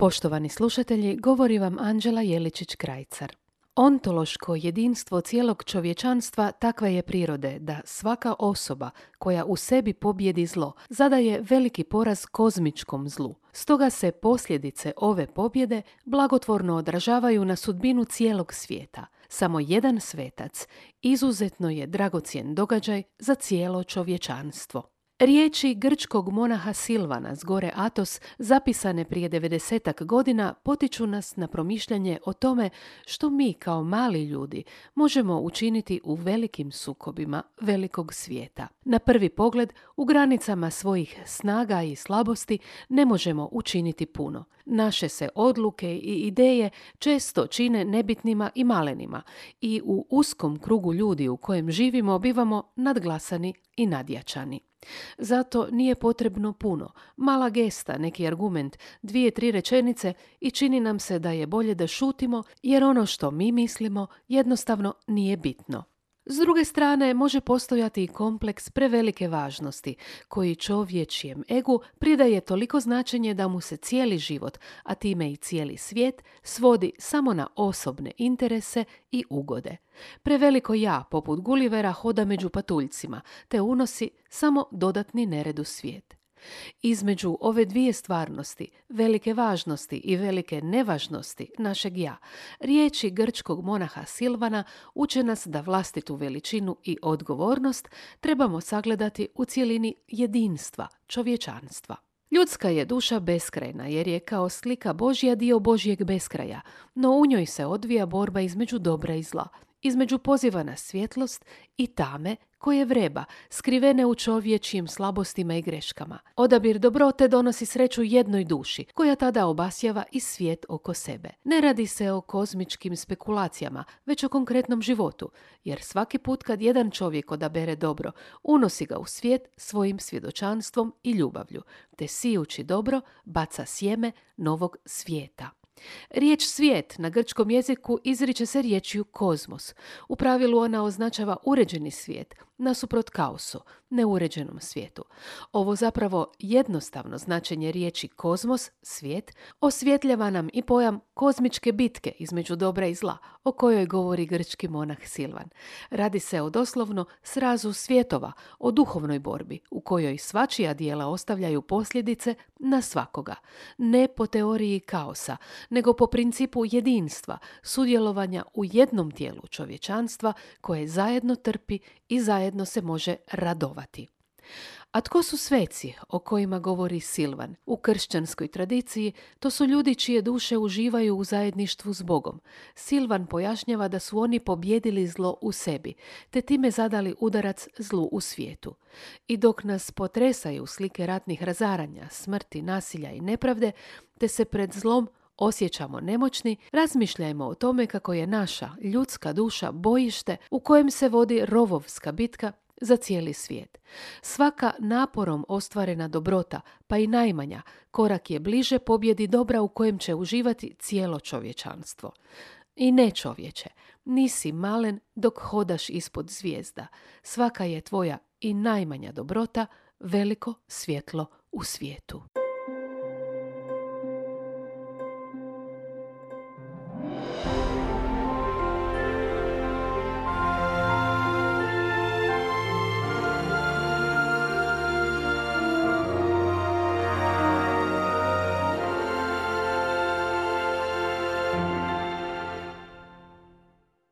Poštovani slušatelji, govori vam Anđela Jeličić-Krajcar. Ontološko jedinstvo cijelog čovječanstva takva je prirode da svaka osoba koja u sebi pobjedi zlo zadaje veliki poraz kozmičkom zlu. Stoga se posljedice ove pobjede blagotvorno odražavaju na sudbinu cijelog svijeta. Samo jedan svetac izuzetno je dragocjen događaj za cijelo čovječanstvo. Riječi grčkog monaha Silvana s gore Atos, zapisane prije 90 godina, potiču nas na promišljanje o tome što mi kao mali ljudi možemo učiniti u velikim sukobima velikog svijeta. Na prvi pogled, u granicama svojih snaga i slabosti ne možemo učiniti puno. Naše se odluke i ideje često čine nebitnima i malenima i u uskom krugu ljudi u kojem živimo bivamo nadglasani i nadjačani. Zato nije potrebno puno, mala gesta, neki argument, dvije, tri rečenice i čini nam se da je bolje da šutimo jer ono što mi mislimo jednostavno nije bitno. S druge strane, može postojati i kompleks prevelike važnosti, koji čovječijem egu pridaje toliko značenje da mu se cijeli život, a time i cijeli svijet, svodi samo na osobne interese i ugode. Preveliko ja, poput Gulivera, hoda među patuljcima, te unosi samo dodatni nered u svijet. Između ove dvije stvarnosti, velike važnosti i velike nevažnosti našeg ja, riječi grčkog monaha Silvana uče nas da vlastitu veličinu i odgovornost trebamo sagledati u cjelini jedinstva, čovječanstva. Ljudska je duša beskrajna jer je kao slika Božja dio Božjeg beskraja, no u njoj se odvija borba između dobra i zla, između poziva na svjetlost i tame koje vreba, skrivene u čovječijim slabostima i greškama. Odabir dobrote donosi sreću jednoj duši, koja tada obasjava i svijet oko sebe. Ne radi se o kozmičkim spekulacijama, već o konkretnom životu, jer svaki put kad jedan čovjek odabere dobro, unosi ga u svijet svojim svjedočanstvom i ljubavlju, te sijući dobro baca sjeme novog svijeta. Riječ svijet na grčkom jeziku izriče se riječju kozmos. U pravilu ona označava uređeni svijet, nasuprot kaosu, neuređenom svijetu. Ovo zapravo jednostavno značenje riječi kozmos, svijet, osvjetljava nam i pojam kozmičke bitke između dobra i zla, o kojoj govori grčki monah Silvan. Radi se o doslovno srazu svjetova, o duhovnoj borbi, u kojoj svačija dijela ostavljaju posljedice na svakoga. Ne po teoriji kaosa, nego po principu jedinstva, sudjelovanja u jednom tijelu čovječanstva koje zajedno trpi i zajedno se može radovati. A tko su sveci o kojima govori Silvan? U kršćanskoj tradiciji to su ljudi čije duše uživaju u zajedništvu s Bogom. Silvan pojašnjava da su oni pobjedili zlo u sebi, te time zadali udarac zlu u svijetu. I dok nas potresaju slike ratnih razaranja, smrti, nasilja i nepravde, te se pred zlom osjećamo nemoćni, razmišljajmo o tome kako je naša ljudska duša bojište u kojem se vodi rovovska bitka za cijeli svijet. Svaka naporom ostvarena dobrota, pa i najmanja, korak je bliže pobjedi dobra u kojem će uživati cijelo čovječanstvo. I ne čovječe, nisi malen dok hodaš ispod zvijezda. Svaka je tvoja i najmanja dobrota veliko svjetlo u svijetu.